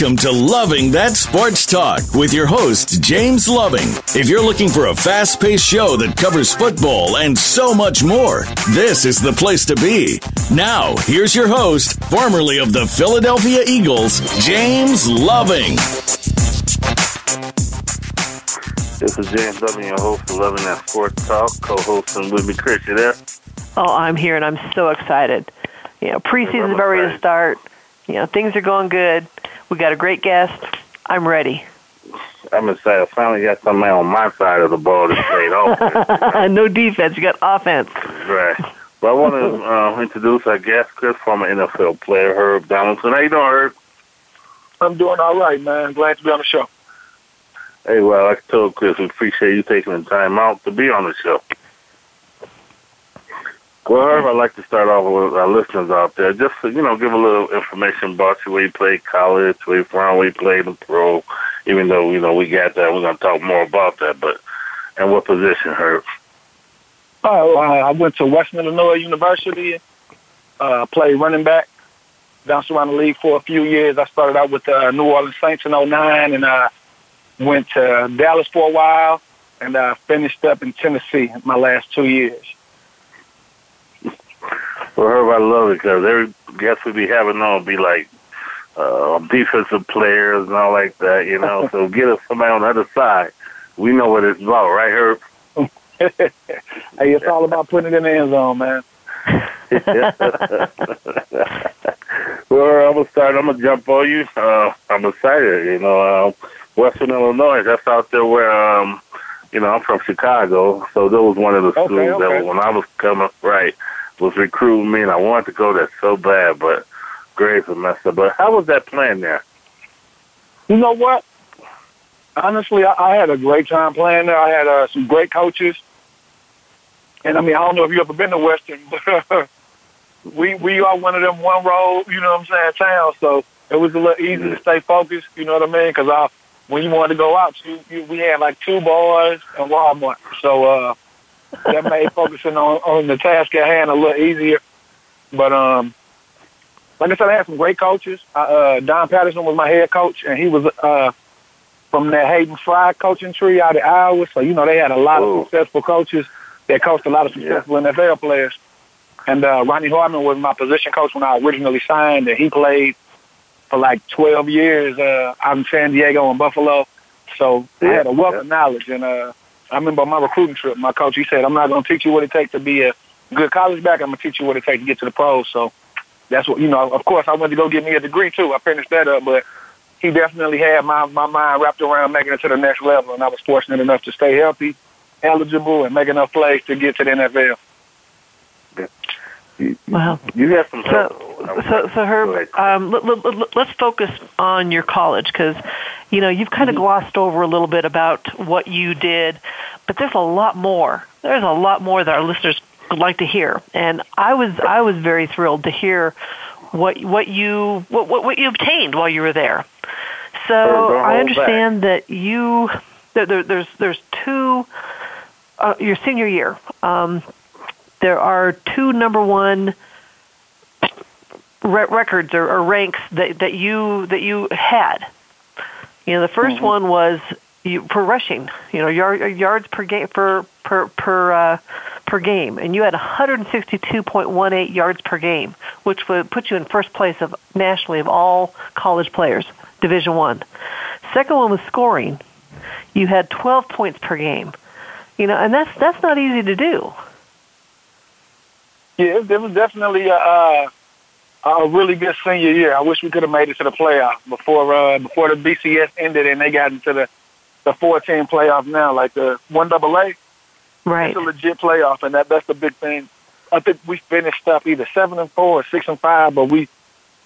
Welcome to Loving That Sports Talk with your host, James Loving. If you're looking for a fast paced show that covers football and so much more, this is the place to be. Now, here's your host, formerly of the Philadelphia Eagles, James Loving. This is James Loving, your host of Loving That Sports Talk, co-hosting with me, Chris. You there? Oh, I'm here and I'm so excited. You know, preseason's about ready to start. You know, things are going good. We got a great guest. I'm ready. I'm excited. I finally got somebody on my side of the ball to play offense. no defense. You got offense. Right. But I want to uh, introduce our guest, Chris, former NFL player Herb Donaldson. How you doing, Herb? I'm doing all right, man. Glad to be on the show. Hey, well, like I told Chris, we appreciate you taking the time out to be on the show. Well, Herb, I'd like to start off with our listeners out there. Just to, you know, give a little information about you, where you played college, where you from, where you played in pro. Even though you know we got that, we're gonna talk more about that. But and what position, Herb? Oh, uh, I went to Western Illinois University. Uh, played running back. Bounced around the league for a few years. I started out with the uh, New Orleans Saints in 09 and I went to Dallas for a while, and I finished up in Tennessee my last two years. Well, Herb, I love it because every guest we be having on be like uh, defensive players and all like that, you know. so get us somebody on the other side. We know what it's about, right, Herb? hey, it's all about putting it in the end zone, man. well, I'm gonna start. I'm gonna jump on you. Uh, I'm excited. You know, uh, Western Illinois. That's out there where, um, you know, I'm from Chicago, so that was one of the schools okay, okay. that when I was coming right was recruiting me, and I wanted to go there so bad, but grades were messed up. But how was that playing there? You know what? Honestly, I, I had a great time playing there. I had uh, some great coaches, and I mean, I don't know if you ever been to Western, but we we are one of them one road, you know what I'm saying, towns. So it was a little easy to stay focused. You know what I mean? Because I when you wanted to go out, you, you, we had like two boys and Walmart. So uh, that made focusing on, on the task at hand a little easier. But um, like I said, I had some great coaches. Uh, Don Patterson was my head coach, and he was uh, from that Hayden Fry coaching tree out of Iowa. So you know they had a lot Whoa. of successful coaches that coached a lot of successful yeah. NFL players. And uh, Ronnie Harmon was my position coach when I originally signed, and he played for like 12 years uh, out in San Diego and Buffalo. So yeah. I had a wealth yeah. of knowledge. And uh, I remember my recruiting trip, my coach, he said, I'm not going to teach you what it takes to be a good college back. I'm going to teach you what it takes to get to the pros. So that's what, you know, of course, I went to go get me a degree too. I finished that up, but he definitely had my, my mind wrapped around making it to the next level. And I was fortunate enough to stay healthy, eligible, and make enough plays to get to the NFL. Wow. You have some so, so, so Herb, um, let, let, let's focus on your college because, you know, you've kind of mm-hmm. glossed over a little bit about what you did, but there's a lot more. There's a lot more that our listeners would like to hear, and I was I was very thrilled to hear what what you what what, what you obtained while you were there. So I understand back. that you there, there, there's there's two uh, your senior year. Um, there are two number one re- records or, or, ranks that, that you that you had. You know, the 1st mm-hmm. one was you, for rushing. You know, yard, yards per game per per per uh, per game, and you had 162.18 yards per game, which would put you in first place of nationally of all college players, Division One. Second one was scoring. You had 12 points per game. You know, and that's that's not easy to do. Yeah, it, was definitely a, a, a really good senior year. I wish we could have made it to the playoff before uh, before the BCS ended and they got into the the four team playoff now, like the one double A. Right. It's a legit playoff, and that that's the big thing. I think we finished up either seven and four or six and five, but we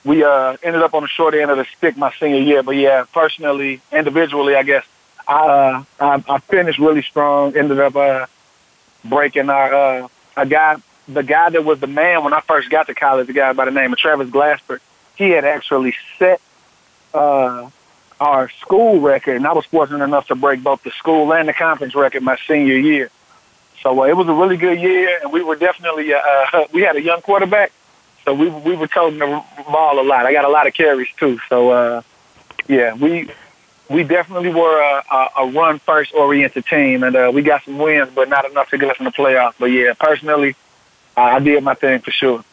we uh ended up on the short end of the stick my senior year. But yeah, personally, individually, I guess I uh, I, I finished really strong. Ended up uh breaking our uh a guy the guy that was the man when I first got to college, the guy by the name of Travis Glasper, he had actually set uh, our school record, and I was fortunate enough to break both the school and the conference record my senior year. So uh, it was a really good year, and we were definitely uh, we had a young quarterback, so we we were toting the ball a lot. I got a lot of carries too, so uh, yeah, we we definitely were a, a, a run first oriented team, and uh, we got some wins, but not enough to get us in the playoffs. But yeah, personally, I, I did my thing for sure.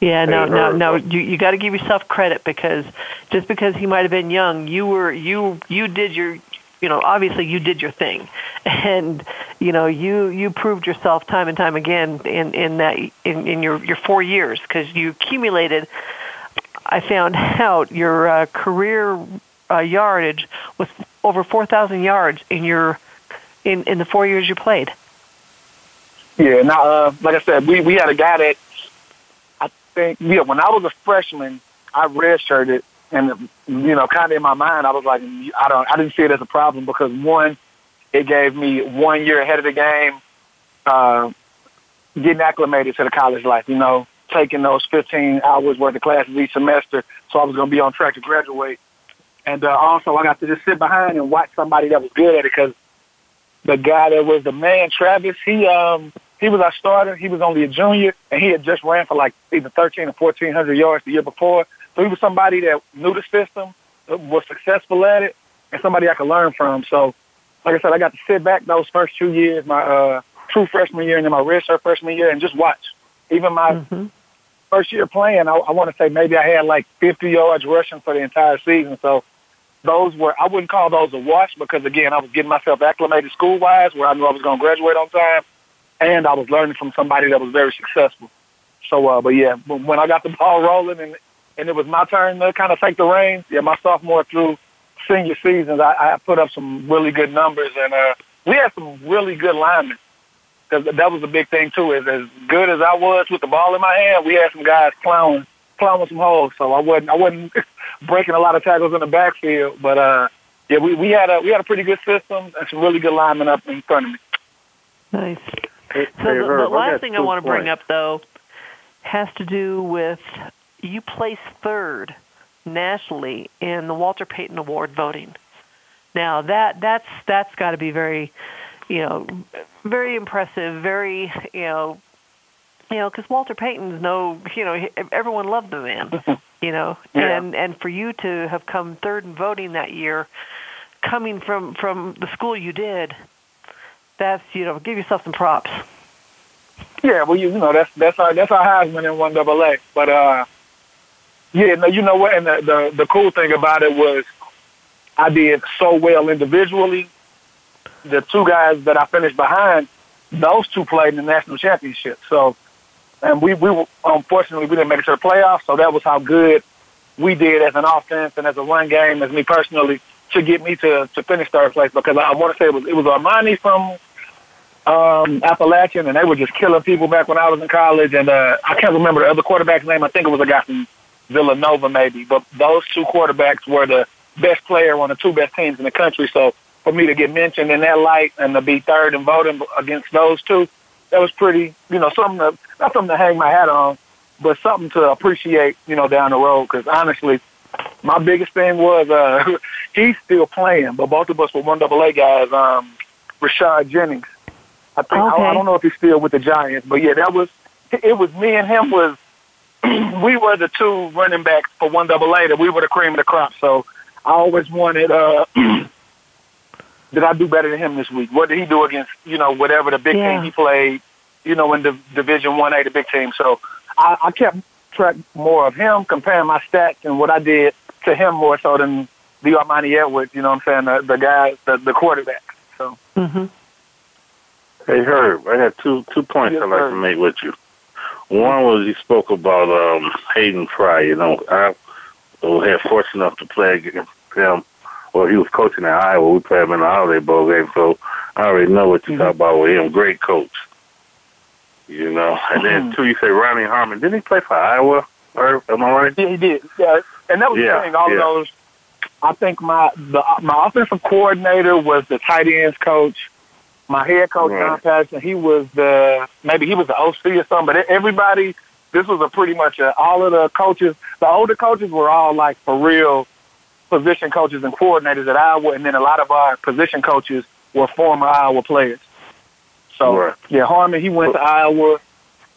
Yeah, no, no, no. You you got to give yourself credit because just because he might have been young, you were you you did your you know obviously you did your thing, and you know you you proved yourself time and time again in in that in in your your four years because you accumulated. I found out your uh, career uh, yardage was over four thousand yards in your in in the four years you played. Yeah, now uh, like I said, we we had a guy that I think, yeah, when I was a freshman, I redshirted, and you know, kind of in my mind, I was like, I don't, I didn't see it as a problem because one, it gave me one year ahead of the game, uh, getting acclimated to the college life. You know, taking those 15 hours worth of classes each semester, so I was going to be on track to graduate. And uh, also, I got to just sit behind and watch somebody that was good at it because the guy that was the man, Travis, he um he was our starter. He was only a junior, and he had just ran for like either 13 or 1400 yards the year before. So he was somebody that knew the system, was successful at it, and somebody I could learn from. So, like I said, I got to sit back those first two years, my uh, true freshman year and then my redshirt freshman year, and just watch. Even my mm-hmm. first year playing, I, I want to say maybe I had like 50 yards rushing for the entire season. So those were I wouldn't call those a wash because again I was getting myself acclimated school wise where I knew I was going to graduate on time and I was learning from somebody that was very successful. So, uh, but yeah, when I got the ball rolling and and it was my turn to kind of take the reins, yeah, my sophomore through senior seasons, I, I put up some really good numbers, and uh, we had some really good linemen. Because that was a big thing too. Is as good as I was with the ball in my hand, we had some guys plowing plowing some holes. So I wasn't I wasn't breaking a lot of tackles in the backfield, but uh, yeah, we we had a we had a pretty good system and some really good linemen up in front of me. Nice. So the, the last thing I want to bring up, though, has to do with you placed third nationally in the Walter Payton Award voting. Now that that's that's got to be very, you know, very impressive. Very you know, you know, because Walter Payton's no, you know, everyone loved the man, you know, yeah. and and for you to have come third in voting that year, coming from from the school you did, that's you know give yourself some props. Yeah, well, you, you know that's that's our that's our Heisman in one double A. But uh, yeah, no, you know what? And the, the the cool thing about it was I did so well individually. The two guys that I finished behind, those two played in the national championship. So, and we we unfortunately we didn't make it to the playoffs. So that was how good we did as an offense and as a run game, as me personally, to get me to to finish third place. Because I, I want to say it was it was Armani from um, Appalachian, and they were just killing people back when I was in college. And uh, I can't remember the other quarterback's name. I think it was a guy from Villanova, maybe. But those two quarterbacks were the best player on the two best teams in the country. So for me to get mentioned in that light and to be third and voting against those two, that was pretty, you know, something to, not something to hang my hat on, but something to appreciate, you know, down the road. Because honestly, my biggest thing was uh, he's still playing, but both of us were one double A guys. Um, Rashad Jennings I think okay. I, I don't know if he's still with the Giants, but yeah, that was it. Was me and him was we were the two running backs for one double A that we were the cream of the crop. So I always wanted uh did I do better than him this week? What did he do against you know whatever the big yeah. team he played? You know in the Division One A, the big team. So I, I kept track more of him, comparing my stats and what I did to him more so than the Armanti Edwards. You know what I'm saying? The, the guy, the, the quarterback. So. Mm-hmm. Hey Herb, I had two two points yes, I'd like to make with you. One was you spoke about um, Hayden Fry. You know, I had fortunate enough to play against him. Well, he was coaching at Iowa. We played him in the Holiday Bowl game, so I already know what you mm-hmm. talk about with him. Great coach. You know, and then mm-hmm. two, you say Ronnie Harmon. Didn't he play for Iowa? Or am I right? Yeah, he did. Yeah, and that was yeah, the thing. All yeah. those. I think my the my offensive coordinator was the tight ends coach my head coach right. John Patterson, he was the maybe he was the OC or something, but everybody, this was a pretty much a, all of the coaches. The older coaches were all like for real position coaches and coordinators at Iowa, and then a lot of our position coaches were former Iowa players. So right. yeah, Harmon he went to Iowa.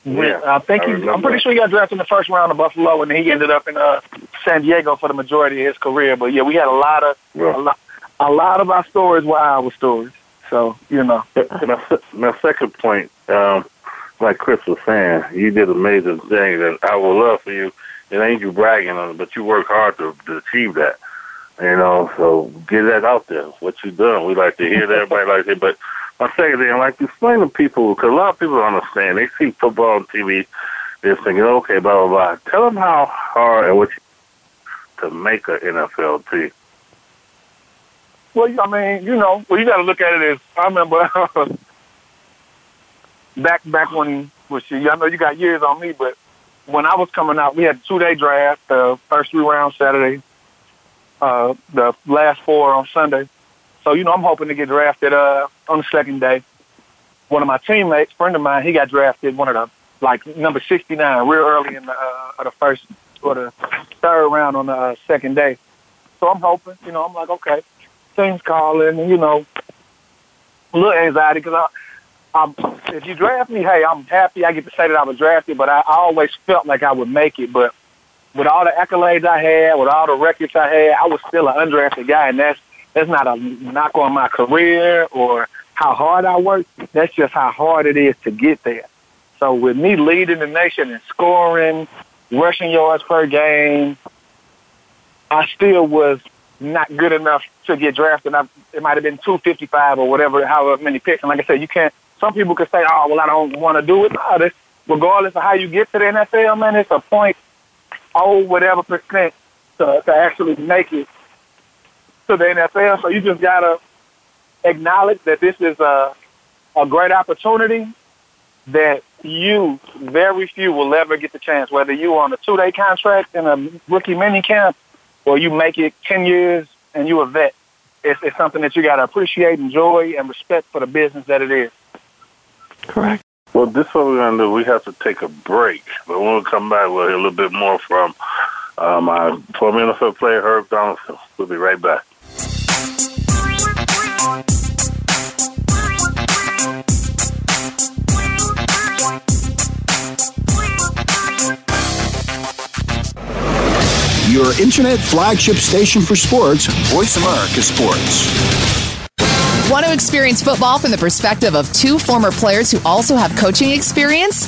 Yeah, I think he, I'm pretty sure he got drafted in the first round of Buffalo, and then he ended up in uh, San Diego for the majority of his career. But yeah, we had a lot of yeah. a, lot, a lot of our stories were our stories. So you know, my, my second point, um, like Chris was saying, you did amazing thing that I would love for you. It ain't you bragging on it, but you work hard to, to achieve that. You know, so get that out there. What you done? We like to hear that. Everybody like it, but my second thing, I like to explain to people because a lot of people don't understand. They see football on TV, they're thinking, okay, blah blah blah. Tell them how hard and what you to make an NFL team. Well, I mean, you know, well, you got to look at it as I remember back back when, which I know you got years on me, but when I was coming out, we had a two day draft, the first three rounds Saturday, uh, the last four on Sunday. So, you know, I'm hoping to get drafted uh, on the second day. One of my teammates, friend of mine, he got drafted one of the, like, number 69, real early in the, uh, the first or the third round on the uh, second day. So I'm hoping, you know, I'm like, okay, things calling, and, you know, a little anxiety because I, I'm, if you draft me, hey, I'm happy. I get to say that I was drafted, but I, I always felt like I would make it. But with all the accolades I had, with all the records I had, I was still an undrafted guy, and that's that's not a knock on my career or how hard I work. That's just how hard it is to get there. So with me leading the nation in scoring, rushing yards per game, I still was not good enough to get drafted. I, it might have been 255 or whatever, however many picks. And like I said, you can't. Some people could say, "Oh, well, I don't want to do it." No, this, regardless of how you get to the NFL, man, it's a point oh whatever percent to, to actually make it to the NFL. So you just gotta acknowledge that this is a a great opportunity that you very few will ever get the chance. Whether you on a two day contract in a rookie mini camp or you make it ten years and you a vet, it's, it's something that you gotta appreciate, enjoy, and respect for the business that it is. Correct. Well, this is what we're going to do. We have to take a break, but when we come back, we'll hear a little bit more from uh, my former NFL player, Herb Donaldson. We'll be right back. Your internet flagship station for sports, Voice America Sports. Want to experience football from the perspective of two former players who also have coaching experience?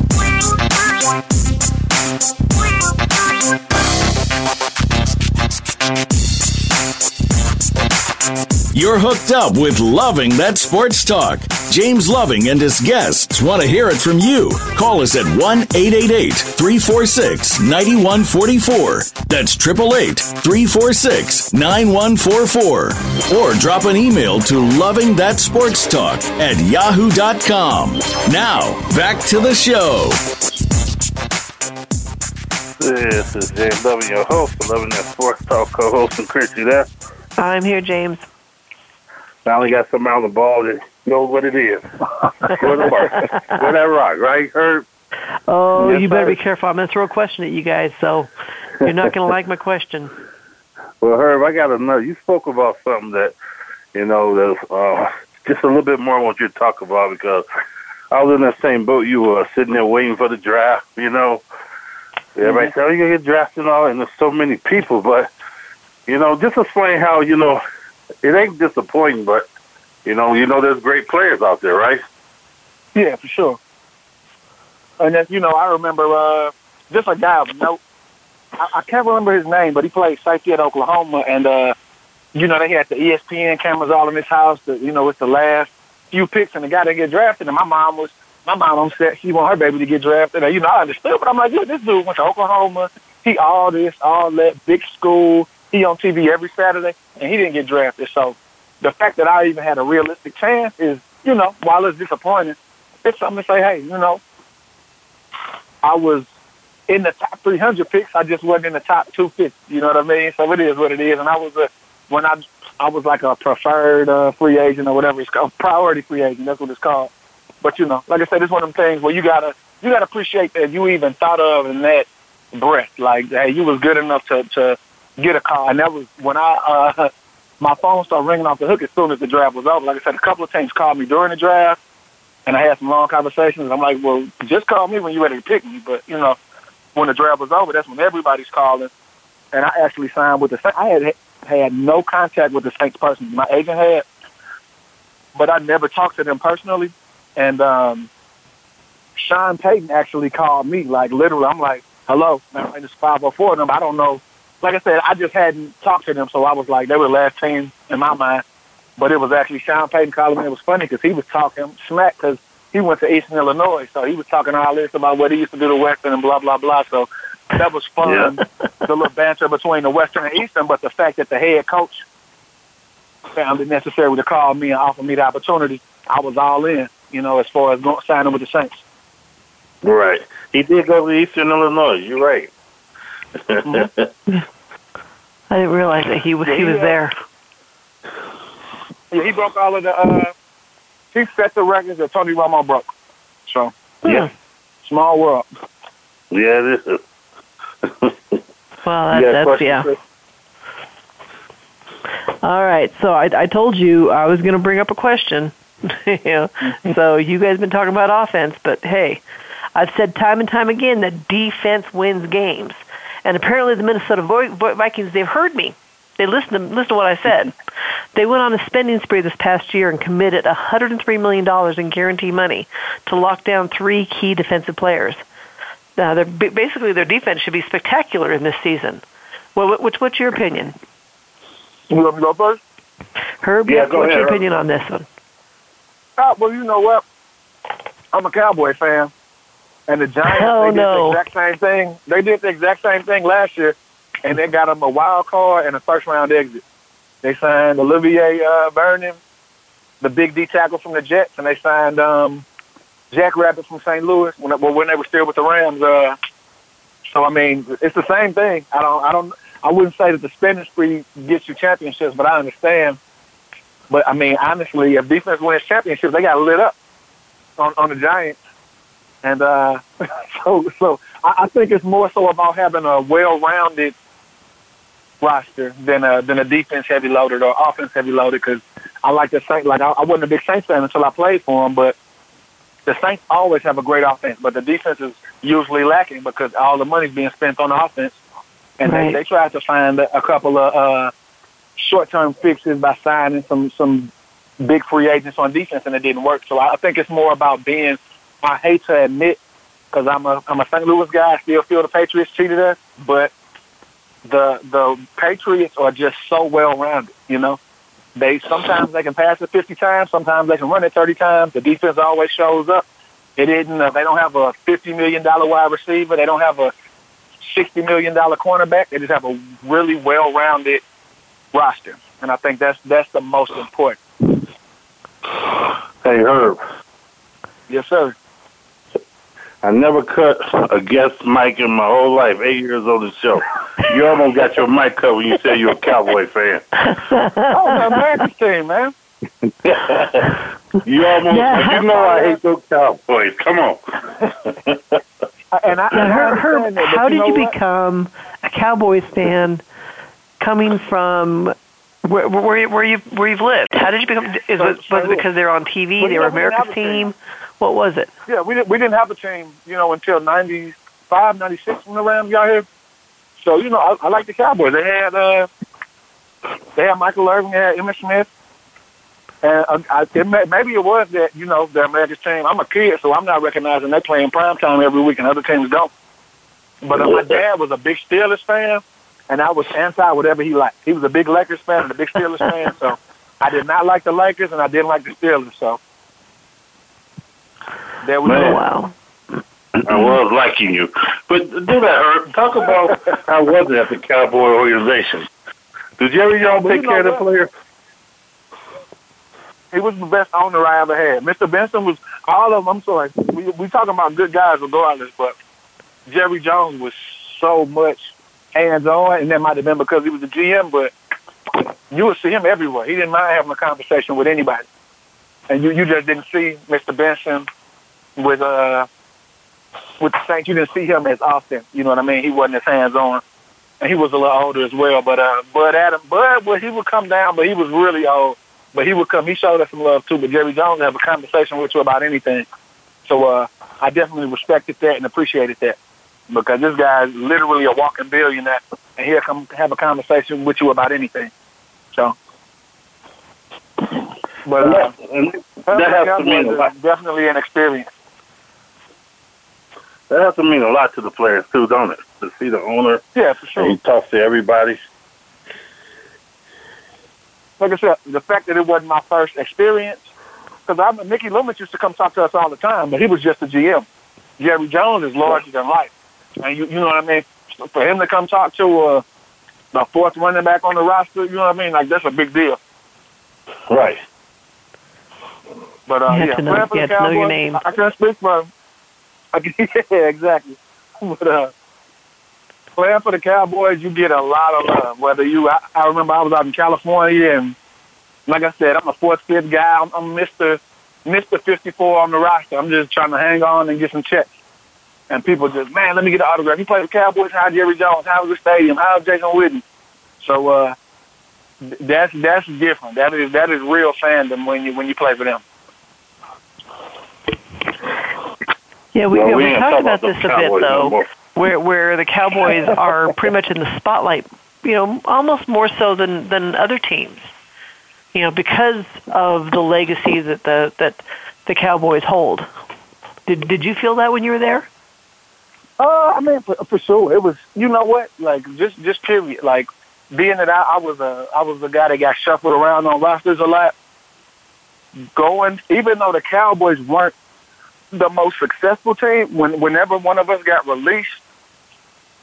You're hooked up with Loving That Sports Talk. James Loving and his guests want to hear it from you. Call us at 1 888 346 9144. That's 888 346 9144. Or drop an email to Loving That Sports Talk at yahoo.com. Now, back to the show. This is James Loving, your host, Loving That Sports Talk co host, and Chris, you there? I'm here, James. Finally got something on the ball that knows what it is. Where the mark? Where that rock, right, Herb? Oh, Yes, you better sir. be careful. I'm going to throw a question at you guys, so you're not going to like my question. Well, Herb, I got to know. You spoke about something that, you know, that's uh, just a little bit more on what you're talking about because I was in that same boat you were, sitting there waiting for the draft, you know. Everybody said, oh, you're going to get drafted and all, and there's so many people, but you know, just explain how you know it ain't disappointing, but you know, you know, there's great players out there, right? Yeah, for sure. And then, you know, I remember uh, just a guy. Know, I, I can't remember his name, but he played safety at Oklahoma, and uh, you know, they had the ESPN cameras all in his house. The, you know, it's the last few picks, and the guy that get drafted. And my mom was, my mom upset. She want her baby to get drafted. And you know, I understood, but I'm like, look, this dude went to Oklahoma. He all this, all that, big school. He on TV every Saturday, and he didn't get drafted. So the fact that I even had a realistic chance is, you know, while it's disappointing, it's something to say, hey, you know, I was in the top 300 picks. I just wasn't in the top 250. You know what I mean? So it is what it is. And I was a when I I was like a preferred uh, free agent or whatever it's called, priority free agent. That's what it's called. But you know, like I said, it's one of them things where you gotta you gotta appreciate that you even thought of in that breath. Like, hey, you was good enough to to get a call, and that was when I uh, my phone started ringing off the hook as soon as the draft was over. Like I said, a couple of teams called me during the draft, and I had some long conversations. I'm like, well, just call me when you're ready to pick me. But you know, when the draft was over, that's when everybody's calling. And I actually signed with the Saints. I had had no contact with the Saints personally. My agent had, but I never talked to them personally. And um, Sean Payton actually called me, like literally. I'm like, hello, man, it's 504 number. I don't know. Like I said, I just hadn't talked to them, so I was like, they were the last team in my mind. But it was actually Sean Payton calling me. It was funny because he was talking smack because he went to Eastern Illinois, so he was talking all this about what he used to do to Western and blah blah blah. So that was fun, yeah. the little banter between the Western and Eastern. But the fact that the head coach found it necessary to call me and offer me the opportunity, I was all in. You know, as far as going, signing with the Saints. Right. He did go to Eastern Illinois. You're right. mm-hmm. I didn't realize that he was he was there. Yeah, he broke all of the. uh He set the records that Tony Romo broke. So yeah, small world. Yeah, it is. well, that, that's yeah. All right, so I, I told you I was going to bring up a question. you know, so you guys been talking about offense, but hey, I've said time and time again that defense wins games, and apparently the Minnesota Vikings they've heard me. They listened to listen to what I said. They went on a spending spree this past year and committed 103 million dollars in guarantee money to lock down three key defensive players. Now, they're, basically, their defense should be spectacular in this season. Well, what's what's your opinion? You want me to go first? Herb, yeah, what's ahead, your Herb. opinion on this one? Uh, well, you know what? I'm a Cowboy fan, and the Giants oh, they did the exact same thing. They did the exact same thing last year, and they got them a wild card and a first round exit. They signed Olivier uh, Vernon, the big D tackle from the Jets, and they signed um, Jack Rabbit from St. Louis when well, when they were still with the Rams. Uh, so I mean, it's the same thing. I don't, I don't, I wouldn't say that the spending spree gets you championships, but I understand. But I mean, honestly, if defense wins championships, they got lit up on on the Giants, and uh, so so I, I think it's more so about having a well-rounded roster than a than a defense heavy loaded or offense heavy loaded. Because I like the Saints. Like I, I wasn't a big Saints fan until I played for them, but the Saints always have a great offense, but the defense is usually lacking because all the money's being spent on the offense. And Right. they, they tried to find a, couple of uh, short-term fixes by signing some some big free agents on defense, and it didn't work. So I think it's more about being. I hate to admit, because I'm a I'm a St. Louis guy. I still feel the Patriots cheated us, but the the Patriots are just so well-rounded. You know, they sometimes they can pass it 50 times, sometimes they can run it 30 times. The defense always shows up. It isn't. Uh, they don't have a 50 million dollar wide receiver. They don't have a 60 million dollar cornerback. They just have a really well-rounded roster, and I think that's that's the most important. Hey, Herb. Yes, sir. I never cut a guest mic in my whole life. Eight years on the show. You almost got your mic cut when you said you're a Cowboy fan. Oh, the American team, man. You almost. Yeah. You know I hate those Cowboys. Come on. And I, Now, and I Herb, Herb, understand that, but how did you what? become a Cowboys fan coming from where, where, you- where you where you've lived? How did you become? Is it, was it because they're on TV? Well, They yeah, were we didn't have America's a team. What was it? Yeah, we didn't we didn't have a team, you know, until '95, '96 when the Rams got here. So you know, I, I like the Cowboys. They had uh, they had Michael Irvin, they had Emmitt Smith. And uh, I, it may, maybe it was that, you know, the America's team. I'm a kid, so I'm not recognizing they play in prime time every week and other teams don't. But uh, my dad was a big Steelers fan, and I was anti whatever he liked. He was a big Lakers fan and a big Steelers fan, so I did not like the Lakers and I didn't like the Steelers. So there we Man. go. Wow. I was liking you. But do that, Herb. Talk about how was it at the Cowboy organization? Did Jerry Jones Well, take care of know the what? players? He was the best owner I ever had. Mr. Benson was all of them. I'm sorry, we we talking about good guys regardless, but Jerry Jones was so much hands on, and that might have been because he was the GM, but you would see him everywhere. He didn't mind having a conversation with anybody, and you you just didn't see Mr. Benson with uh with the Saints. You didn't see him as often. You know what I mean? He wasn't as hands on. And he was a little older as well, but uh, Bud Adam, Bud, well, he would come down, but he was really old. But he would come. He showed us some love too. But Jerry Jones have a conversation with you about anything. So uh, I definitely respected that and appreciated that because this guy is literally a walking billionaire, and he'll come have a conversation with you about anything. So, but uh, that has to mean was definitely an experience. That has to mean a lot to the players too, don't it? To see the owner Yeah, for and sure. he talks to everybody. Like I said, the fact that it wasn't my first experience, because I'm Mickey Loomis used to come talk to us all the time, but he was just a GM. Jerry Jones is larger than life, and you you know what I mean. For him to come talk to uh, the fourth running back on the roster, you know what I mean? Like that's a big deal. Right. But uh, You have yeah, to know- playing you have to know your name. I, I can't speak for. Yeah, exactly. But uh, playing for the Cowboys, you get a lot of love. Whether you, I, I remember I was out in California, and like I said, I'm a fourth, fifth guy. I'm, I'm Mister Mister 54 on the roster. I'm just trying to hang on and get some checks. And people just, man, let me get an autograph. He played for the Cowboys. How Jerry Jones? How's the stadium? How's Jason Witten? So uh, that's that's different. That is that is real fandom when you when you play for them. Yeah, we, Well, we we talked about about this the a bit Cowboys no though, where where the Cowboys are pretty much in the spotlight. You know, almost more so than than other teams. You know, because of the legacy that the that the Cowboys hold. Did did you feel that when you were there? Uh, I mean, for, for sure, it was. You know what? Like, just just period. Like, being that I, I was a I was the guy that got shuffled around on rosters a lot. Going, even though the Cowboys weren't the most successful team, when whenever one of us got released,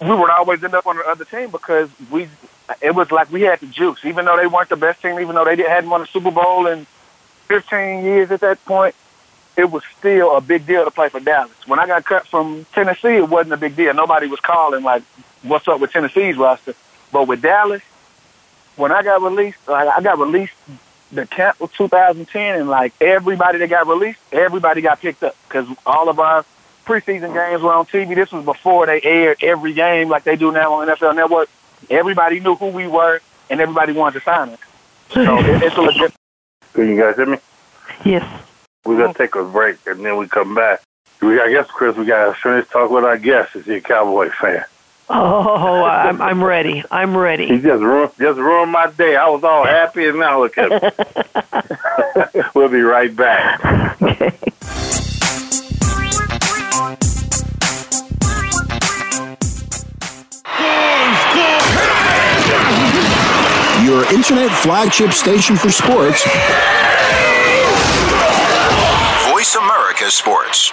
we would always end up on the other team because we. It was like we had the juice, even though they weren't the best team, even though they hadn't won a Super Bowl in 15 years at that point it was still a big deal to play for Dallas. When I got cut from Tennessee, it wasn't a big deal. Nobody was calling like, "What's up with Tennessee's roster?" But with Dallas, when I got released, I got released the camp was 2010, and like everybody that got released, everybody got picked up because all of our preseason games were on TV. This was before they aired every game like they do now on NFL Network. Everybody knew who we were, and everybody wanted to sign us. So it, it's a legit. Can you guys hear me? Yes. We're gonna take a break and then we come back. We, I guess, Chris, we got to finish talk with our guest. Is he a Cowboy fan? Oh, I'm I'm ready. I'm He ready. just ruined, just ruined my day. I was all happy, and now look at him. we'll be right back. Okay. Your internet flagship station for sports. Voice America Sports.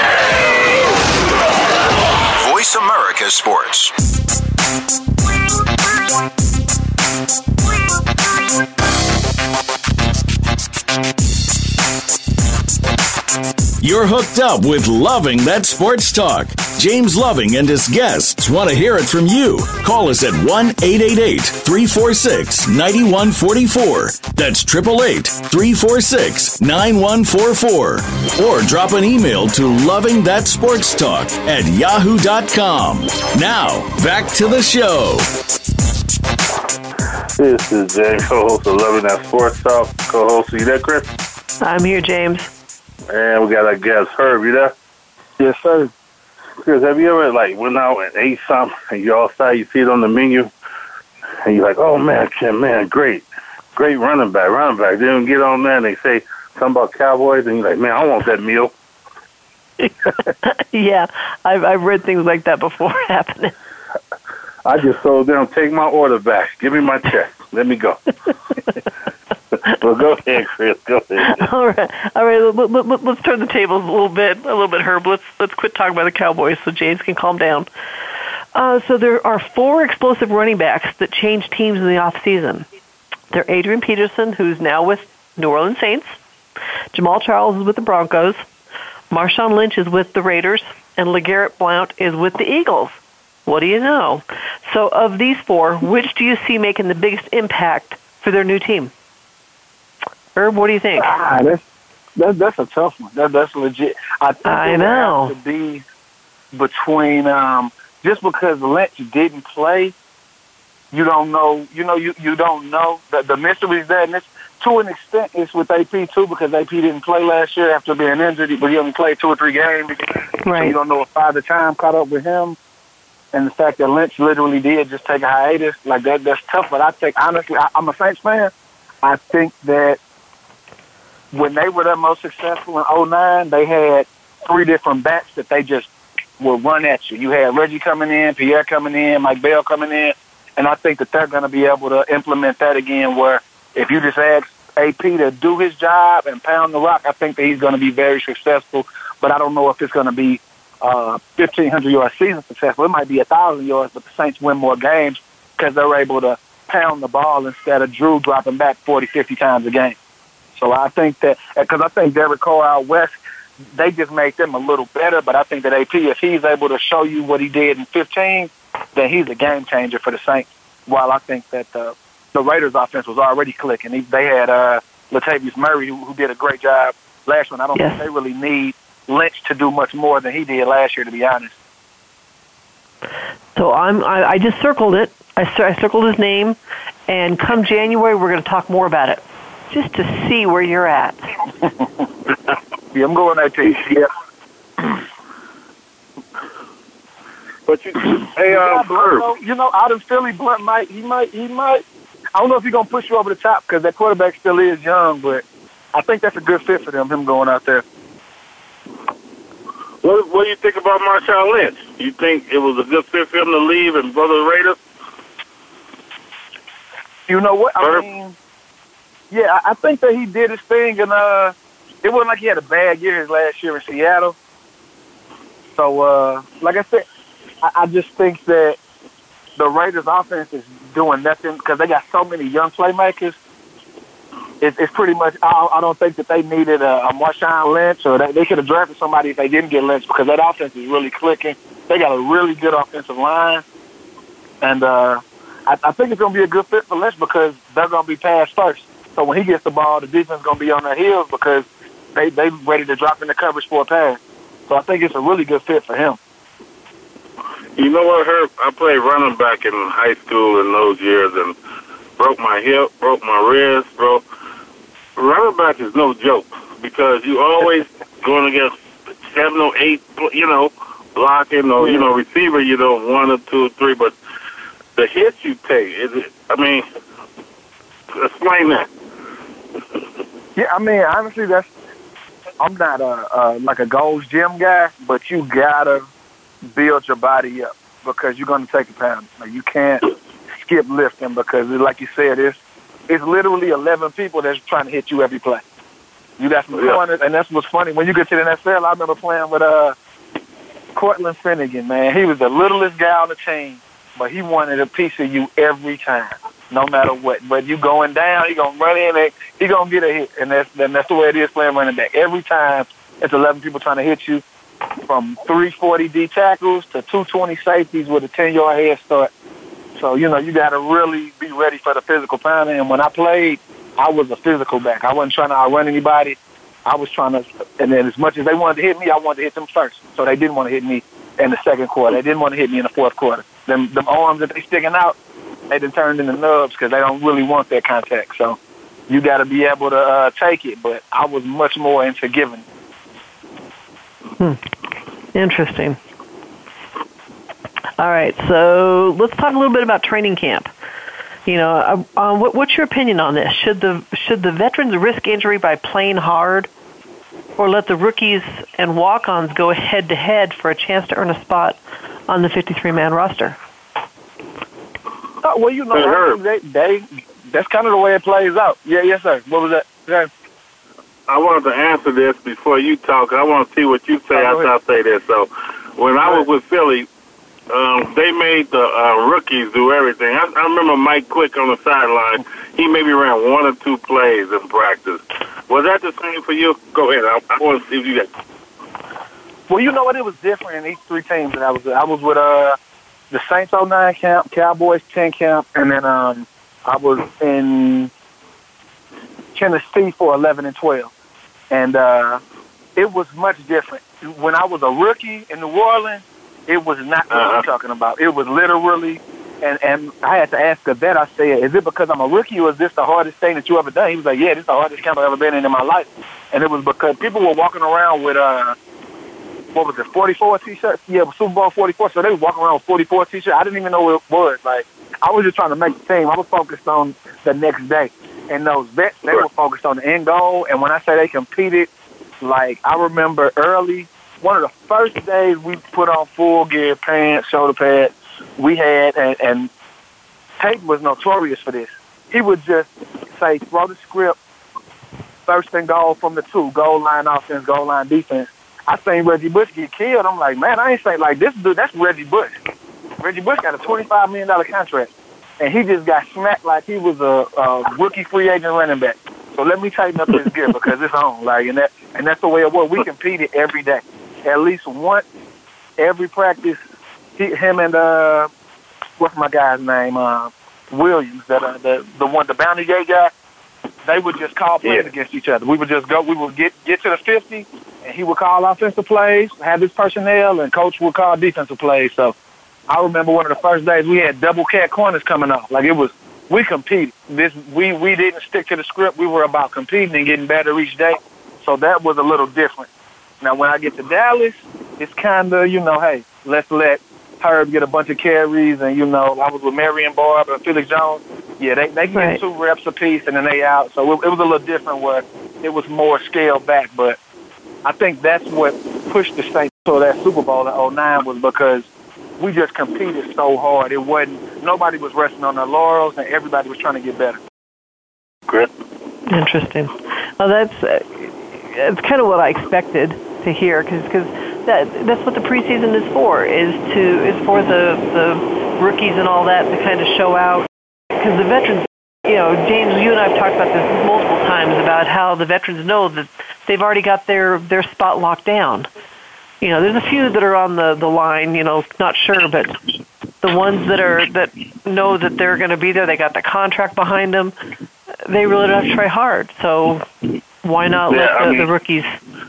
America Sports. You're hooked up with Loving That Sports Talk. James Loving and his guests want to hear it from you. Call us at 1 888 346 9144. That's 888 346 9144. Or drop an email to Loving That Sports Talk at yahoo.com. Now, back to the show. This is James, co-host of Loving That Sports Talk. Co-host, you there, Chris? I'm here, James. And we got our guest, Herb. You there? Yes, sir. Chris, have you ever like went out and ate something and you're outside, you see it on the menu, and you're like, "Oh man, Kim, man, great, great running back, running back." They Then you get on there and they say something about Cowboys, and you're like, "Man, I want that meal." yeah, I've I've read things like that before happening. I just told them, take my order back. Give me my check. Let me go. well, go ahead, Chris. Go ahead. All right, all right. Let, let, let, let's turn the tables a little bit, a little bit, Herb. Let's let's quit talking about the Cowboys so James can calm down. Uh, so there are four explosive running backs that changed teams in the off season. They're Adrian Peterson, who's now with New Orleans Saints. Jamaal Charles is with the Broncos. Marshawn Lynch is with the Raiders, and LeGarrette Blount is with the Eagles. What do you know? So, of these four, which do you see making the biggest impact for their new team? Herb, what do you think? Ah, that's that, that's a tough one. That, that's legit. I think I know. to be between um, just because Lynch didn't play. You don't know. You know. You you don't know the the mystery's there, and it's to an extent it's with AP too because AP didn't play last year after being injured, but he only played two or three games. So you don't know if Father Time caught up with him, and the fact that Lynch literally did just take a hiatus like that. That's tough. But I think honestly, I, I'm a Saints fan. I think that when they were their most successful in 09, they had three different backs that they just would run at you. You had Reggie coming in, Pierre coming in, Mike Bell coming in, and I think that they're going to be able to implement that again where if you just ask AP to do his job and pound the rock, I think that he's going to be very successful, but I don't know if it's going to be uh, 1,500 yard season successful. It might be a 1,000 yards, but the Saints win more games because they're able to pound the ball instead of Drew dropping back 40, 50 times a game. So I think that because I think Derek Carr out west, they just make them a little better. But I think that AP, if he's able to show you what he did in 15, then he's a game changer for the Saints. While I think that the the Raiders' offense was already clicking, they had uh, Latavius Murray who, who did a great job last one. I don't Yes. think they really need Lynch to do much more than he did last year, to be honest. So I'm I, I just circled it. I, I circled his name, and come January we're going to talk more about it, just to see where you're at. Yeah, I'm going AP. Yeah. But you, hey, Yeah, um, Blount, you know, out in Philly, Blount might, he might, he might. I don't know if he's gonna push you over the top because that quarterback still is young, but I think that's a good fit for them. Him going out there. what, what do you think about Marshawn Lynch? You think it was a good fit for him to leave and go to the Raiders? You know what? I mean, yeah, I think that he did his thing, and uh, it wasn't like he had a bad year his last year in Seattle. So, uh, like I said, I, I just think that the Raiders' offense is doing nothing because they got so many young playmakers. it, it's pretty much. I, I don't think that they needed a, a Marshawn Lynch, or they, they could have drafted somebody if they didn't get Lynch because that offense is really clicking. They got a really good offensive line, and uh, I, I think it's going to be a good fit for Lynch because they're going to be pass first. So when he gets the ball, the defense is going to be on their heels because they they ready to drop in the coverage for a pass. So I think it's a really good fit for him. You know what, Herb? I played running back in high school in those years and broke my hip, broke my wrist, bro. Running back is no joke because you always going against seven or eight, you know, blocking or, you know, receiver, you know, one or two or three, but the hits you take, is it, I mean, explain that. Yeah, I mean, honestly, that's I'm not a, a like a Gold's Gym guy, but you gotta build your body up because you're gonna take a pound. Like you can't skip lifting because, like you said, it's it's literally 11 people that's trying to hit you every play. You got some Yeah. corners, and that's what's funny. When you get to the NFL, I remember playing with uh Cortland Finnegan. Man, he was the littlest guy on the team, but he wanted a piece of you every time, no matter what. But you going down, he gonna run in and he gonna get a hit, and that's and that's the way it is playing running back. Every time, it's 11 people trying to hit you, from 340 D tackles to 220 safeties with a 10 yard head start. So you know you got to really be ready for the physical pounding. And when I played, I was a physical back. I wasn't trying to outrun anybody. I was trying to, and then as much as they wanted to hit me, I wanted to hit them first. So they didn't want to hit me in the second quarter. They didn't want to hit me in the fourth quarter. Them, them arms that they sticking out, they done turned into nubs because they don't really want that contact. So you got to be able to uh, take it. But I was much more into giving. Hmm. Interesting. All right, so let's talk a little bit about training camp. You know, uh, uh, what, what's your opinion on this? Should the should the veterans risk injury by playing hard, or let the rookies and walk-ons go head to head for a chance to earn a spot on the 53-man roster? Oh, well, you know, Herb. they, they that's kind of the way it plays out. Yeah, yes, sir. What was that? Yeah. I wanted to answer this before you talk. I want to see what you say Oh, after I say this. So, when I was with Philly, um, they made the uh, rookies do everything. I, I remember Mike Quick on the sideline. He maybe ran one or two plays in practice. Was that the same for you? Go ahead. I, I want to see if you got. Well, you know what? It was different in each three teams that I was. I was with uh the Saints 09 camp, Cowboys 10 camp, and then um I was in Tennessee for 11 and 12, and uh it was much different. When I was a rookie in New Orleans, it was not what Uh-huh. I'm talking about. It was literally. And and I had to ask the vet. I said, "Is it because I'm a rookie, or is this the hardest thing that you ever done?" He was like, "Yeah, this is the hardest camp I've ever been in in my life." And it was because people were walking around with uh, what was it, 44 t-shirts? Yeah, Super Bowl 44. So they were walking around with 44 t-shirts. I didn't even know what it was. Like, I was just trying to make the team. I was focused on the next day. And those vets, they were focused on the end goal. And when I say they competed, like, I remember early, one of the first days we put on full gear, pants, shoulder pads, we had, and, and Tate was notorious for this. He would just say, throw the script, first and goal from the two, goal line offense, goal line defense. I seen Reggie Bush get killed. I'm like, man, I ain't saying like this dude. That's Reggie Bush. Reggie Bush got a twenty-five million dollar contract, and he just got smacked like he was a, a rookie free agent running back. So let me tighten up his gear because it's on. Like, and that and that's the way it was. We competed every day, at least once every practice. He, him and uh, what's my guy's name? Uh, Williams, that uh, the the one, the bounty gate guy. They would just call plays Yeah. against each other. We would just go. We would get get to the fifty, and he would call offensive plays, have his personnel, and coach would call defensive plays. So I remember one of the first days we had double cat corners coming off. Like it was, we competed. This we we didn't stick to the script. We were about competing and getting better each day. So that was a little different. Now when I get to Dallas, it's kind of you know, hey, let's let Herb get a bunch of carries, and you know, I was with Marion Barber and Felix Jones. Yeah, they they get Right. two reps apiece, and then they out. So it, it was a little different where it was more scaled back. But I think that's what pushed the Saints to that Super Bowl in 09 was because we just competed so hard. It wasn't nobody was resting on their laurels, and everybody was trying to get better. Chris? Interesting. Well, that's uh, it's kind of what I expected to hear because because that that's what the preseason is for is to is for the the rookies and all that to kind of show out because the veterans You know, James, you and I have talked about this multiple times about how the veterans know that they've already got their their spot locked down. You know, there's a few that are on the the line. You know, not sure, but the ones that are that know that they're going to be there, they got the contract behind them. They really don't have to try hard. So why not Yeah, let I the, mean- the rookies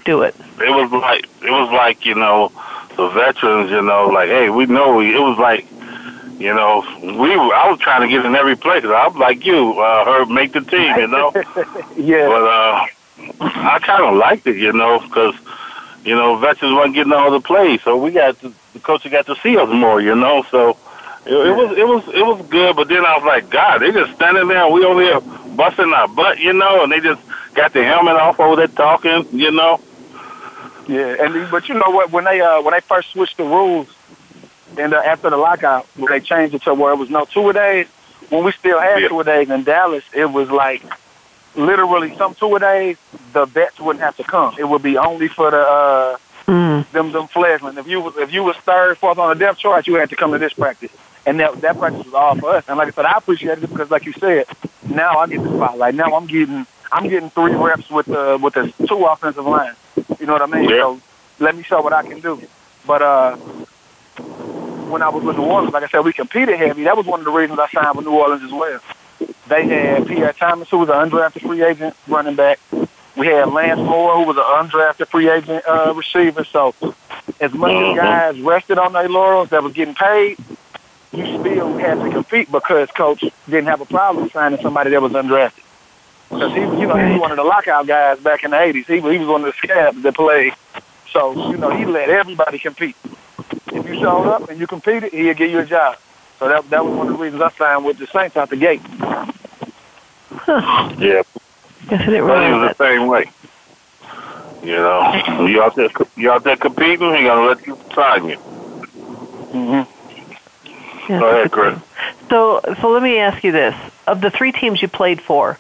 do it? It was like it was like you know the veterans. You know, like hey, we know. It was like you know we. Were, I was trying to get in every place. I'm like you, uh, her make the team. You know. yeah. But uh, I kind of liked it, you know, because you know veterans weren't getting all the plays, so we got to, the coach got to see us more, you know. So it, it was it was it was good. But then I was like, God, they just standing there, and we over here busting our butt, you know, and they just got the helmet off over there talking, you know. Yeah, and but you know what? When they uh when they first switched the rules, and uh, after the lockout, when they changed it to where it was no two a days. When we still had Yeah. two a days in Dallas, it was like literally some two a days. The vets wouldn't have to come. It would be only for the uh Mm. them them fledgling. If you was if you was third, fourth on the depth chart, you had to come to this practice. And that that practice was all for us. And like I said, I appreciated it because, like you said, now I get the spotlight. Now I'm getting I'm getting three reps with the with the two offensive lines. You know what I mean? Yeah. So let me show what I can do. But uh, when I was with New Orleans, like I said, we competed heavy. That was one of the reasons I signed with New Orleans as well. They had Pierre Thomas, who was an undrafted free agent running back. We had Lance Moore, who was an undrafted free agent uh, receiver. So as much as guys rested on their laurels that was getting paid, you still had to compete because coach didn't have a problem signing somebody that was undrafted. Because he, you know, he was one of the lockout guys back in the '80s. He was, he was one of the scabs that played. So you know, he let everybody compete. If you showed up and you competed, he'd give you a job. So that that was one of the reasons I signed with the Saints out the gate. Yeah, Guess I didn't he was the same way. You know, you out there, you out there competing, he gonna let you sign you. Mm-hmm. Yeah, Go ahead, Chris. So, so let me ask you this: of the three teams you played for,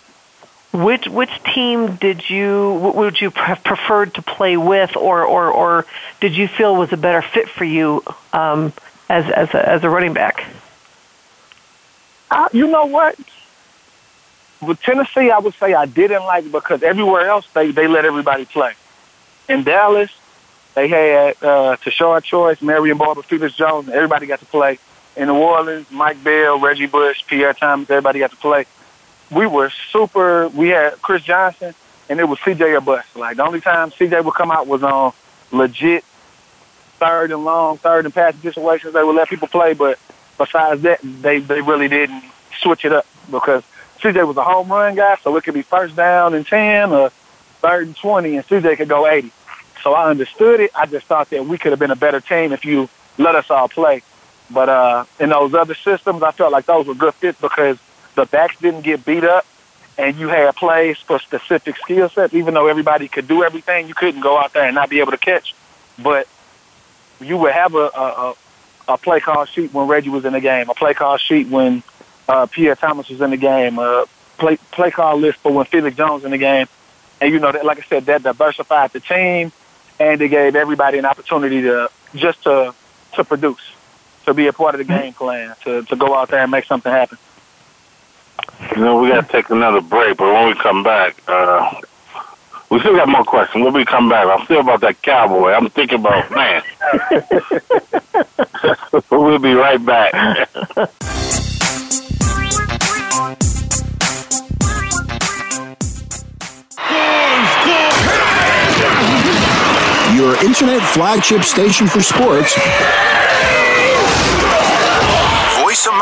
which which team did you w- would you have preferred to play with, or or or did you feel was a better fit for you um, as as a, as a running back? I, you know what? With Tennessee, I would say I didn't like it because everywhere else they they let everybody play. In Dallas, they had uh, Tashard Choice, Marion Barber, Felix Jones. Everybody got to play. In New Orleans, Mike Bell, Reggie Bush, Pierre Thomas. Everybody got to play. We were super. We had Chris Johnson, and it was CJ or bust. Like the only time CJ would come out was on legit third and long, third and passing situations. They would let people play, but besides that, they they really didn't switch it up because CJ was a home run guy, so it could be first down and ten or third and twenty, and CJ could go eighty. So I understood it. I just thought that we could have been a better team if you let us all play. But uh, in those other systems, I felt like those were good fits because the backs didn't get beat up, and you had plays for specific skill sets. Even though everybody could do everything, you couldn't go out there and not be able to catch. But you would have a, a, a, play call sheet when Reggie was in the game, a play call sheet when uh, Pierre Thomas was in the game, a play, play call list for when Felix Jones in the game. And, you know, that, like I said, that diversified the team, and it gave everybody an opportunity to just to to produce, to be a part of the game plan, to, to go out there and make something happen. You know, we got to take another break, but when we come back, uh, we still got more questions. When we come back, I'm still about that cowboy. I'm thinking about, man. we'll be right back. Your internet flagship station for sports. Voice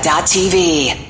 VoiceAmerica.tv.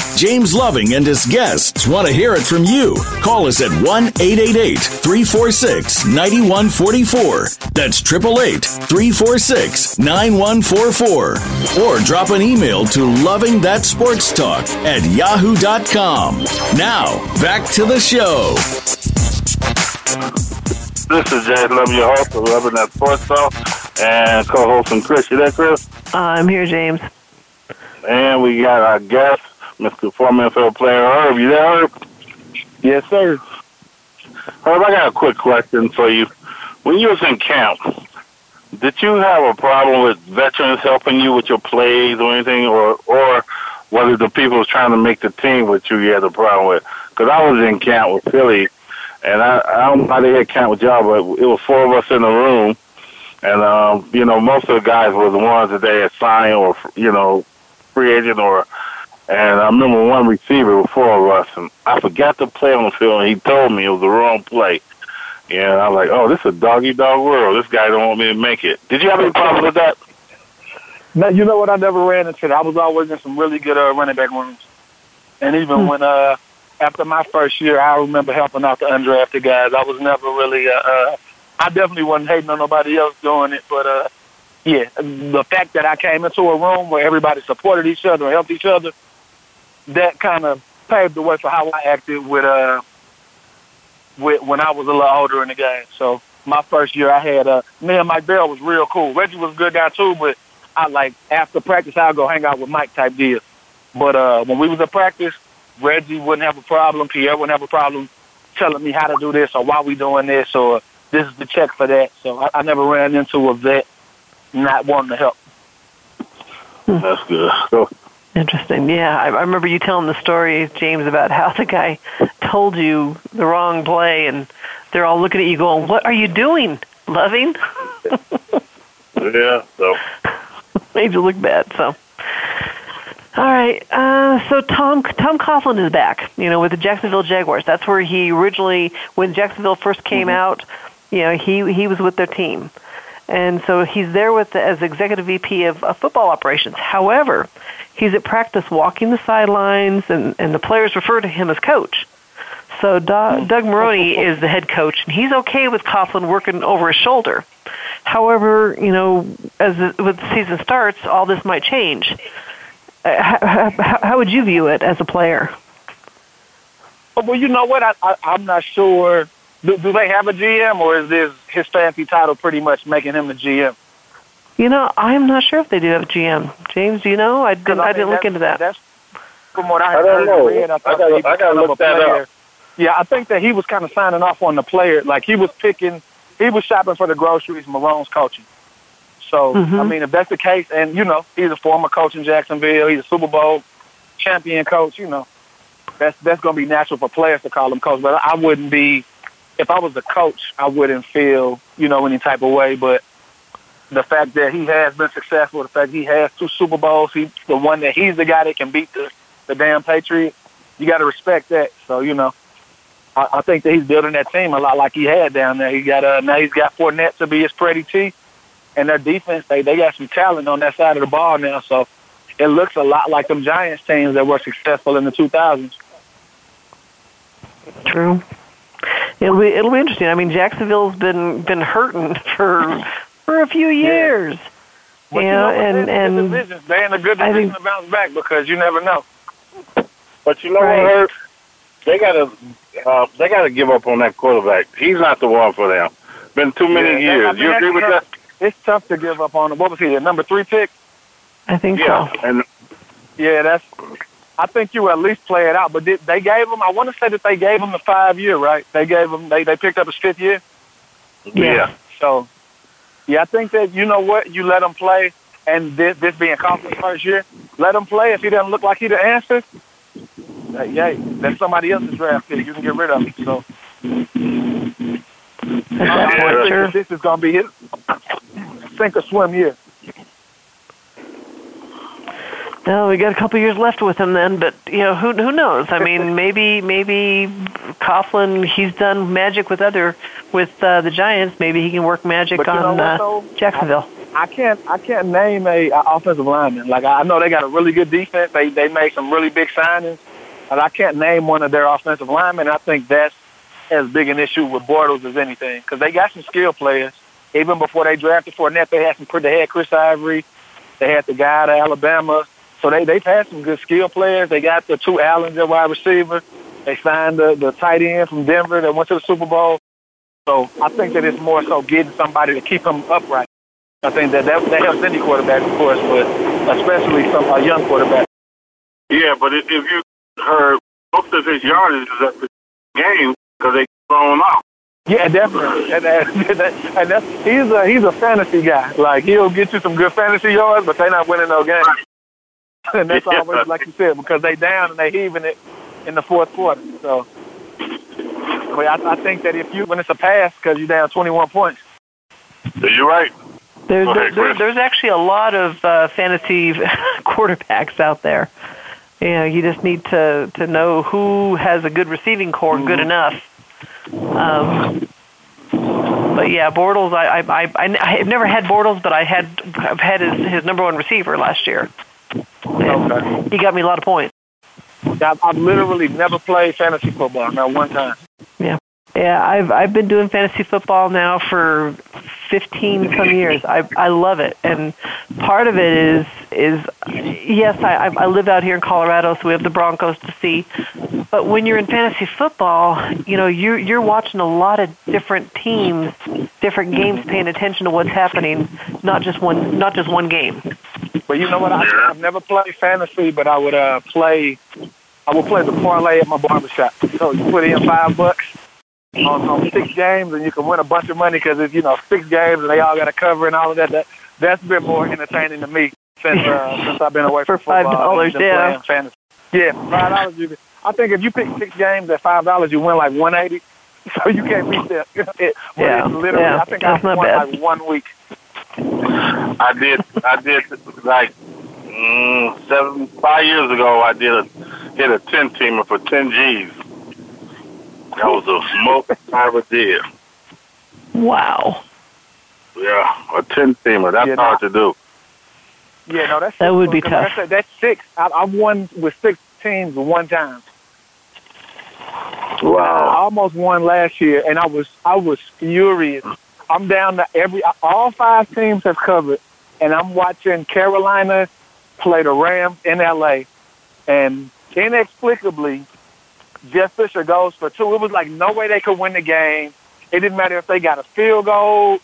James Loving and his guests want to hear it from you. Call us at 1 888 346 9144. That's 888 346 9144. Or drop an email to Loving That Sports Talk at yahoo.com. Now, back to the show. This is James Loving, your host of Loving That Sports Talk, and co-hosting Chris. You there, Chris? Uh, I'm here, James. And we got our guest, Mr. former NFL player Herb. You there, Herb? Yes, sir. Herb, I got a quick question for you. When you was in camp, did you have a problem with veterans helping you with your plays or anything, or or whether the people was trying to make the team with you you had a problem with? Because I was in camp with Philly, and I, I don't know how they had camp with y'all, but it was four of us in the room, and um, you know most of the guys were the ones that they had signed or you know free agent or. And I remember one receiver with four of us, and I forgot to play on the field, and he told me it was the wrong play. And I was like, "Oh, this is a doggy dog world. This guy don't want me to make it." Did you have any problem with that? No, you know what? I never ran into that. I was always in some really good uh, running back rooms, and even when uh, after my first year, I remember helping out the undrafted guys. I was never really. Uh, uh, I definitely wasn't hating on nobody else doing it, but uh, yeah, the fact that I came into a room where everybody supported each other and helped each other, that kind of paved the way for how I acted with uh with when I was a little older in the game. So my first year, I had uh me and Mike Bell was real cool. Reggie was a good guy too, but I like after practice I'll go hang out with Mike type deal. But uh when we was at practice, Reggie wouldn't have a problem. Pierre wouldn't have a problem telling me how to do this or why we doing this or this is the check for that. So I, I never ran into a vet not wanting to help. That's good. So, Interesting. Yeah, I, I remember you telling the story, James, about how the guy told you the wrong play, and they're all looking at you, going, "What are you doing, loving?" yeah. So made you look bad. So. All right. Uh, so Tom Tom Coughlin is back. You know, with the Jacksonville Jaguars. That's where he originally, when Jacksonville first came Mm-hmm. out, you know, he he was with their team, and so he's there with the, as executive VP of, of football operations. However, he's at practice walking the sidelines, and and the players refer to him as coach. So Doug, Doug Marrone is the head coach, and he's okay with Coughlin working over his shoulder. However, you know, as the, with the season starts, all this might change. Uh, how, how, how would you view it as a player? Oh, well, you know what? I, I I'm not sure. Do, do they have a GM, or is this his fancy title pretty much making him the GM? You know, I'm not sure if they do have a GM. James, do you know? I didn't. I, didn't look into that. From what I I had don't heard know. and read. I, I gotta- he I gotta look that player. up. Yeah, I think that he was kind of signing off on the player. Like he was picking, he was shopping for the groceries. Marrone's coaching. So Mhm. I mean, if that's the case, and you know, he's a former coach in Jacksonville. He's a Super Bowl champion coach. You know, that's that's going to be natural for players to call him coach. But I wouldn't be, if I was the coach, I wouldn't feel you know any type of way. But the fact that he has been successful, the fact he has two Super Bowls, he the one that he's the guy that can beat the the damn Patriots. You got to respect that. So you know, I, I think that he's building that team a lot like he had down there. He got uh now he's got Fournette to be his pretty T, and their defense they they got some talent on that side of the ball now. So it looks a lot like them Giants teams that were successful in the 2000s. True. It'll be it'll be interesting. I mean, Jacksonville's been been hurting for for a few years. But you you know, know, and within the and divisions, they're in a good I division think- to bounce back because you never know. But you know Right. what, Herb? They gotta uh, they gotta give up on that quarterback. He's not the one for them. Been too many Yeah, years. I you agree with tough. that? It's tough to give up on him. What was he, the number three pick? I think Yeah, so. and Yeah, that's. I think you at least play it out. But did, they gave him. I want to say that they gave him the five year, right? They gave him. They they picked up his fifth year. yeah. So, yeah, I think that you know what you let him play, and this, this being Coughlin's first year, let him play. If he doesn't look like he the answer, uh, yay, that's somebody else's draft pick. You can get rid of him. So, At that I point, think sure. this is going to be his sink or swim year. No, we got a couple years left with him then, but you know who who knows? I mean, maybe maybe Coughlin he's done magic with other with uh, the Giants. Maybe he can work magic But you know on uh? Jacksonville. I can't I can't name a, a offensive lineman. Like I know they got a really good defense. They they made some really big signings, but I can't name one of their offensive linemen. I think that's as big an issue with Bortles as anything because they got some skill players. Even before they drafted Fournette, they had some. They had Chris Ivory, they had the guy out of Alabama. So they they've had some good skill players. They got the two Allens at wide receiver. They signed the the tight end from Denver that went to the Super Bowl. So I think that it's more so getting somebody to keep him upright. I think that that, that helps any quarterback, of course, but especially some a young quarterback. Yeah, but if, you heard most of his yardage is at the game because they thrown out. Yeah, definitely. And, that, that, and that's he's a he's a fantasy guy. Like he'll get you some good fantasy yards, but they're not winning no games. And that's Yeah. always like you said because they down and they heaving it in the fourth quarter. So, but I, I think that if you when it's a pass because you're down 21 points. You're right. There's Go ahead, there, there's actually a lot of uh, fantasy quarterbacks out there. You know, you just need to to know who has a good receiving corps, good enough. Um, but yeah, Bortles. I I I I have never had Bortles, but I had I've had his his number one receiver last year. Okay. He got me a lot of points. I've, I've literally never played fantasy football, not one time. Yeah. Yeah, I've I've been doing fantasy football now for 15 some years. I I love it. And part of it is is yes, I I I live out here in Colorado, so we have the Broncos to see. But when you're in fantasy football, you know, you're you're watching a lot of different teams, different games paying attention to what's happening, not just one not just one game. But you know what? I, I've never played fantasy, but I would uh, play. I would play the parlay at my barbershop. So you put in five bucks on, on six games, and you can win a bunch of money because it's you know six games and they all got to cover and all of that. That that's been more entertaining to me since uh, since I've been away For from football $5, than- than yeah. playing fantasy. Yeah, five dollars. You, I think if you pick six games at five dollars, you win like one eighty. So you can't beat that. It, Yeah, it's literally, yeah, I think that's I not won bad. like one week. I did. I did like mm, seven, five years ago. I did a hit a ten teamer for ten G's. That was the smoke I ever did. Wow. Yeah, a ten teamer. That's Yeah, hard to do. Yeah, no, that's That would be because like I tough. said, that's six. I, I've won with six teams one time. Wow! I Wow. almost won last year, and I was I was furious. I'm down to every all five teams have covered, and I'm watching Carolina play the Rams in LA, and inexplicably, Jeff Fisher goes for two. It was like no way they could win the game. It didn't matter if they got a field goal,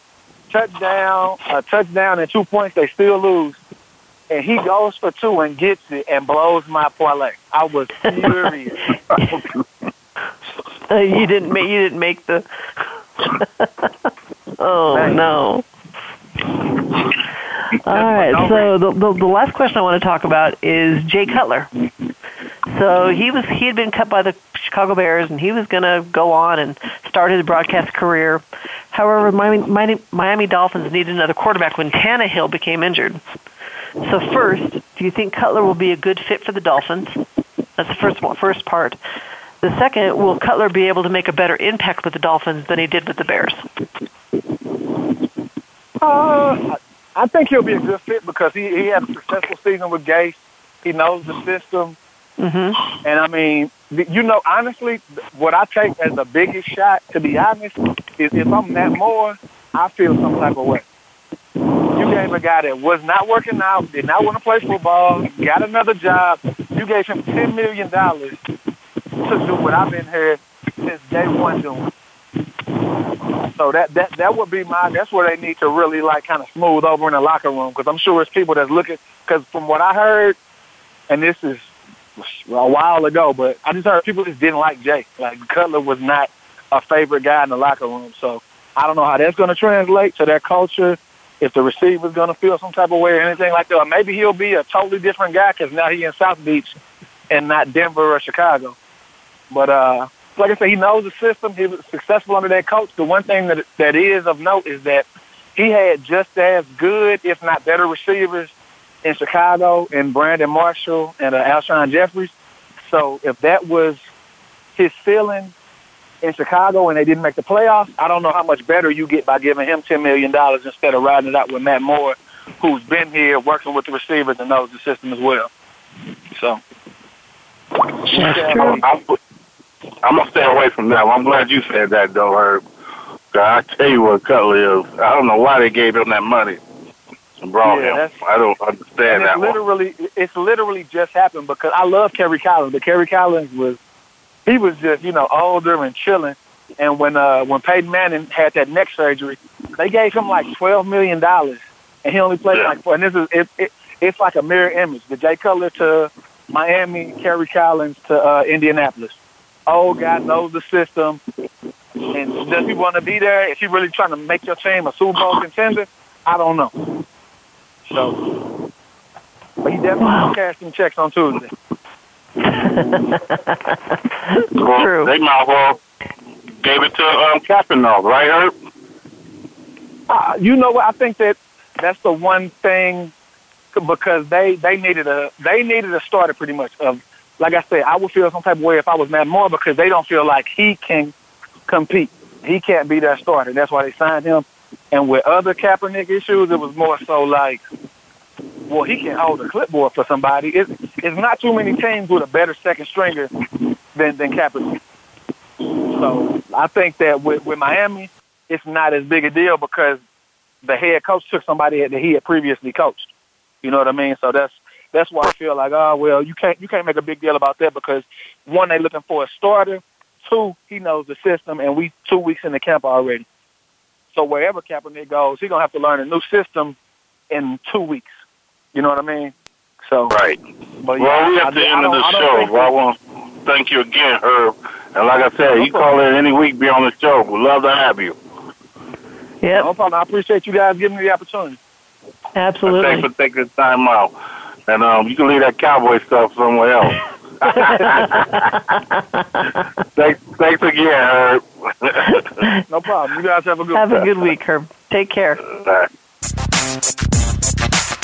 touchdown, a touchdown, and two points. They still lose. And he goes for two and gets it and blows my parlay. I was furious. You didn't make you didn't make the. oh Thanks. no! All right, so the, the the last question I want to talk about is Jay Cutler. So he was he had been cut by the Chicago Bears, and he was going to go on and start his broadcast career. However, Miami, Miami, Miami Dolphins needed another quarterback when Tannehill became injured. So first, do you think Cutler will be a good fit for the Dolphins? That's the first one, first part. The second, will Cutler be able to make a better impact with the Dolphins than he did with the Bears? Uh, I think he'll be a good fit because he, he had a successful season with Gase. He knows the system. Mm-hmm. And I mean, you know, honestly, what I take as the biggest shot, to be honest, is if I'm Matt Moore, I feel some type of way. You gave a guy that was not working out, did not want to play football, got another job. You gave him $10 million to do what I've been here since day one doing. So that that that would be my. That's where they need to really like kind of smooth over in the locker room because I'm sure it's people that's looking. Because from what I heard, and this is a while ago, but I just heard people just didn't like Jay. Like Cutler was not a favorite guy in the locker room. So I don't know how that's going to translate to their culture. If the receiver's going to feel some type of way or anything like that, maybe he'll be a totally different guy because now he's in South Beach and not Denver or Chicago. But uh, like I said, he knows the system. He was successful under that coach. The one thing that that is of note is that he had just as good, if not better, receivers in Chicago and Brandon Marshall and uh, Alshon Jeffries. So if that was his feeling in Chicago and they didn't make the playoffs, I don't know how much better you get by giving him $10 million instead of riding it out with Matt Moore, who's been here working with the receivers and knows the system as well. So. That's true. I'm, I'm to stay away from that. I'm glad you said that, though, Herb. I tell you what Cutler is. I don't know why they gave him that money and brought Yeah, him. I don't understand And that it one. literally, it's literally just happened because I love Kerry Collins, but Kerry Collins was, he was just, you know, older and chilling. And when uh when Peyton Manning had that neck surgery, they gave him like twelve million dollars, and he only played like four. And this is it, it it's like a mirror image. The Jay Cutler to Miami, Kerry Collins to uh, Indianapolis. Old guy knows the system, and does he want to be there? Is he really trying to make your team a Super Bowl contender? I don't know. So, but he definitely wow. cashed some checks on Tuesday. Well, True. They might as well gave it to um, Kaepernick, right, Herb? Uh, you know what? I think that that's the one thing because they they needed a they needed a starter pretty much of like I said I would feel some type of way if I was Matt Moore because they don't feel like he can compete. He can't be their starter. That's why they signed him. And with other Kaepernick issues, it was more so like, well, he can hold a clipboard for somebody. It's it's not too many teams with a better second stringer than than Kaepernick. So I think that with, with Miami, it's not as big a deal because the head coach took somebody that he had previously coached. You know what I mean? So that's that's why I feel like, oh well, you can't you can't make a big deal about that because one, they looking for a starter. Two, he knows the system, and we two weeks in the camp already. So wherever Kaepernick goes, he's gonna have to learn a new system in two weeks. You know what I mean? So right. But well, yeah, we at the end of the I show. Well, I want to thank you again, Herb. And like I said, you call in any week, be on the show. We'd love to have you. Yeah, No problem. I appreciate you guys giving me the opportunity. Absolutely. Thanks for taking the time out. And um, you can leave that cowboy stuff somewhere else. thanks, thanks again, Herb. no problem. You guys have a good Have a good week, Herb. Take care.